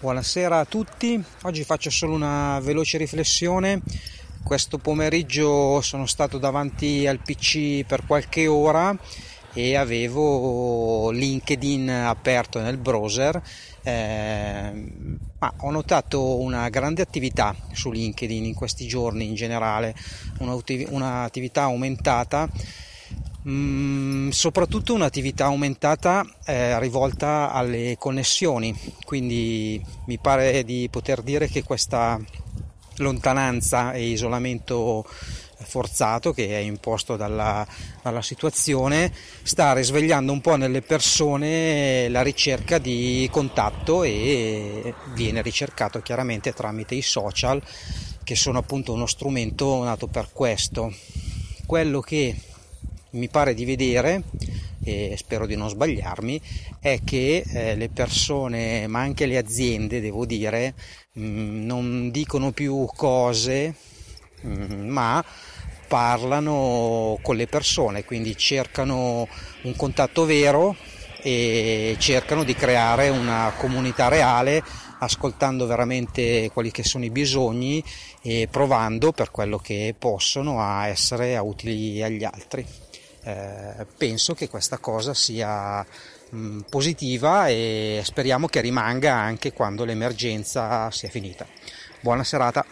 Buonasera a tutti, oggi faccio solo una veloce riflessione. Questo pomeriggio sono stato davanti al PC per qualche ora e avevo LinkedIn aperto nel browser. Eh, ma ho notato una grande attività su LinkedIn in questi giorni in generale, un'attività aumentata Mm, soprattutto un'attività aumentata eh, rivolta alle connessioni, quindi mi pare di poter dire che questa lontananza e isolamento forzato che è imposto dalla, dalla, situazione sta risvegliando un po' nelle persone la ricerca di contatto e viene ricercato chiaramente tramite i social che sono appunto uno strumento nato per questo. Quello che mi pare di vedere, e spero di non sbagliarmi, è che eh, le persone, ma anche le aziende, devo dire, mh, mm, non dicono più cose, mh, mm, ma parlano con le persone, quindi cercano un contatto vero e cercano di creare una comunità reale ascoltando veramente quelli che sono i bisogni e provando per quello che possono a essere utili agli altri eh, penso che questa cosa sia mh, mm, positiva e speriamo che rimanga anche quando l'emergenza sia finita. Buona serata.